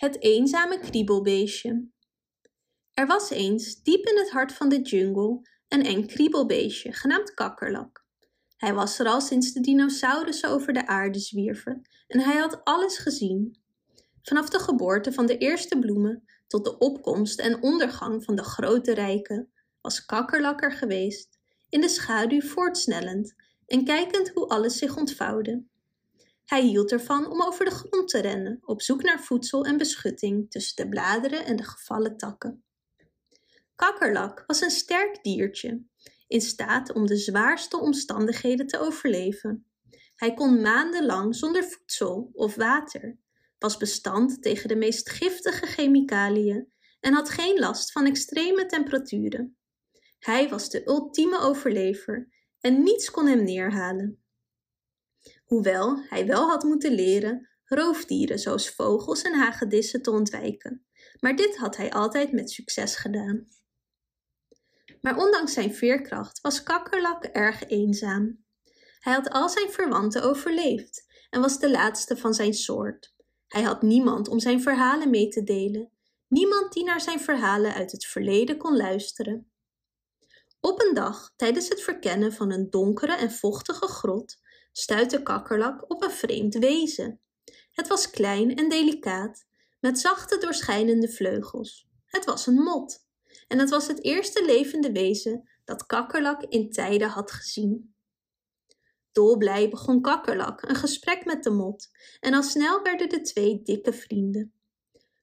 Het eenzame kriebelbeestje. Er was eens, diep in het hart van de jungle, een eng kriebelbeestje genaamd Kakkerlak. Hij was er al sinds de dinosaurussen over de aarde zwierven en hij had alles gezien. Vanaf de geboorte van de eerste bloemen tot de opkomst en ondergang van de grote rijken was Kakkerlak er geweest, in de schaduw voortsnellend en kijkend hoe alles zich ontvouwde. Hij hield ervan om over de grond te rennen, op zoek naar voedsel en beschutting tussen de bladeren en de gevallen takken. Kakkerlak was een sterk diertje, in staat om de zwaarste omstandigheden te overleven. Hij kon maandenlang zonder voedsel of water, was bestand tegen de meest giftige chemicaliën en had geen last van extreme temperaturen. Hij was de ultieme overlever en niets kon hem neerhalen hoewel hij wel had moeten leren roofdieren zoals vogels en hagedissen te ontwijken. Maar dit had hij altijd met succes gedaan. Maar ondanks zijn veerkracht was Kakkerlak erg eenzaam. Hij had al zijn verwanten overleefd en was de laatste van zijn soort. Hij had niemand om zijn verhalen mee te delen, niemand die naar zijn verhalen uit het verleden kon luisteren. Op een dag, tijdens het verkennen van een donkere en vochtige grot, stuitte Kakkerlak op een vreemd wezen. Het was klein en delicaat, met zachte doorschijnende vleugels. Het was een mot. En het was het eerste levende wezen dat Kakkerlak in tijden had gezien. Dolblij begon Kakkerlak een gesprek met de mot en al snel werden de twee dikke vrienden.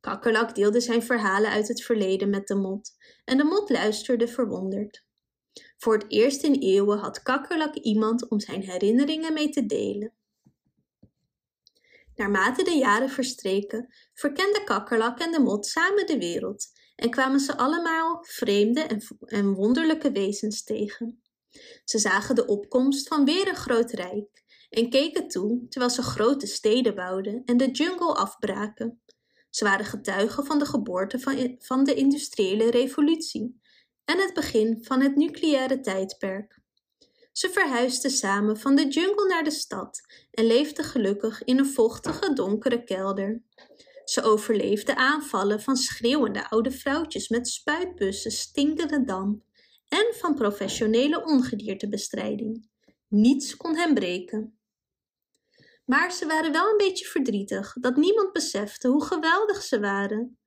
Kakkerlak deelde zijn verhalen uit het verleden met de mot en de mot luisterde verwonderd. Voor het eerst in eeuwen had Kakkerlak iemand om zijn herinneringen mee te delen. Naarmate de jaren verstreken, verkenden Kakkerlak en de mot samen de wereld en kwamen ze allemaal vreemde en, wonderlijke wezens tegen. Ze zagen de opkomst van weer een groot rijk en keken toe terwijl ze grote steden bouwden en de jungle afbraken. Ze waren getuigen van de geboorte van de industriële revolutie en het begin van het nucleaire tijdperk. Ze verhuisden samen van de jungle naar de stad en leefden gelukkig in een vochtige, donkere kelder. Ze overleefden aanvallen van schreeuwende oude vrouwtjes met spuitbussen, stinkende damp en van professionele ongediertebestrijding. Niets kon hen breken. Maar ze waren wel een beetje verdrietig dat niemand besefte hoe geweldig ze waren.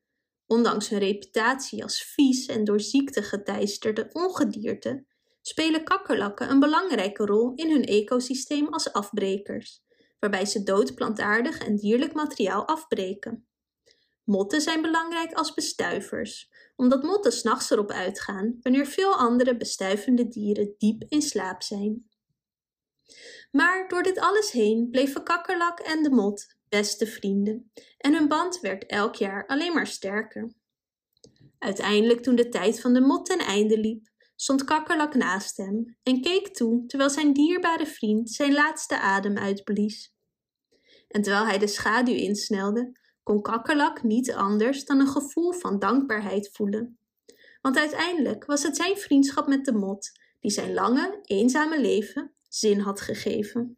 Ondanks hun reputatie als vies en door ziekte geteisterde ongedierte, spelen kakkerlakken een belangrijke rol in hun ecosysteem als afbrekers, waarbij ze dood plantaardig en dierlijk materiaal afbreken. Motten zijn belangrijk als bestuivers, omdat motten s'nachts erop uitgaan wanneer veel andere bestuivende dieren diep in slaap zijn. Maar door dit alles heen bleven kakkerlak en de mot beste vrienden en hun band werd elk jaar alleen maar sterker. Uiteindelijk, toen de tijd van de mot ten einde liep, stond Kakkerlak naast hem en keek toe terwijl zijn dierbare vriend zijn laatste adem uitblies. En terwijl hij de schaduw insnelde, kon Kakkerlak niet anders dan een gevoel van dankbaarheid voelen. Want uiteindelijk was het zijn vriendschap met de mot die zijn lange, eenzame leven zin had gegeven.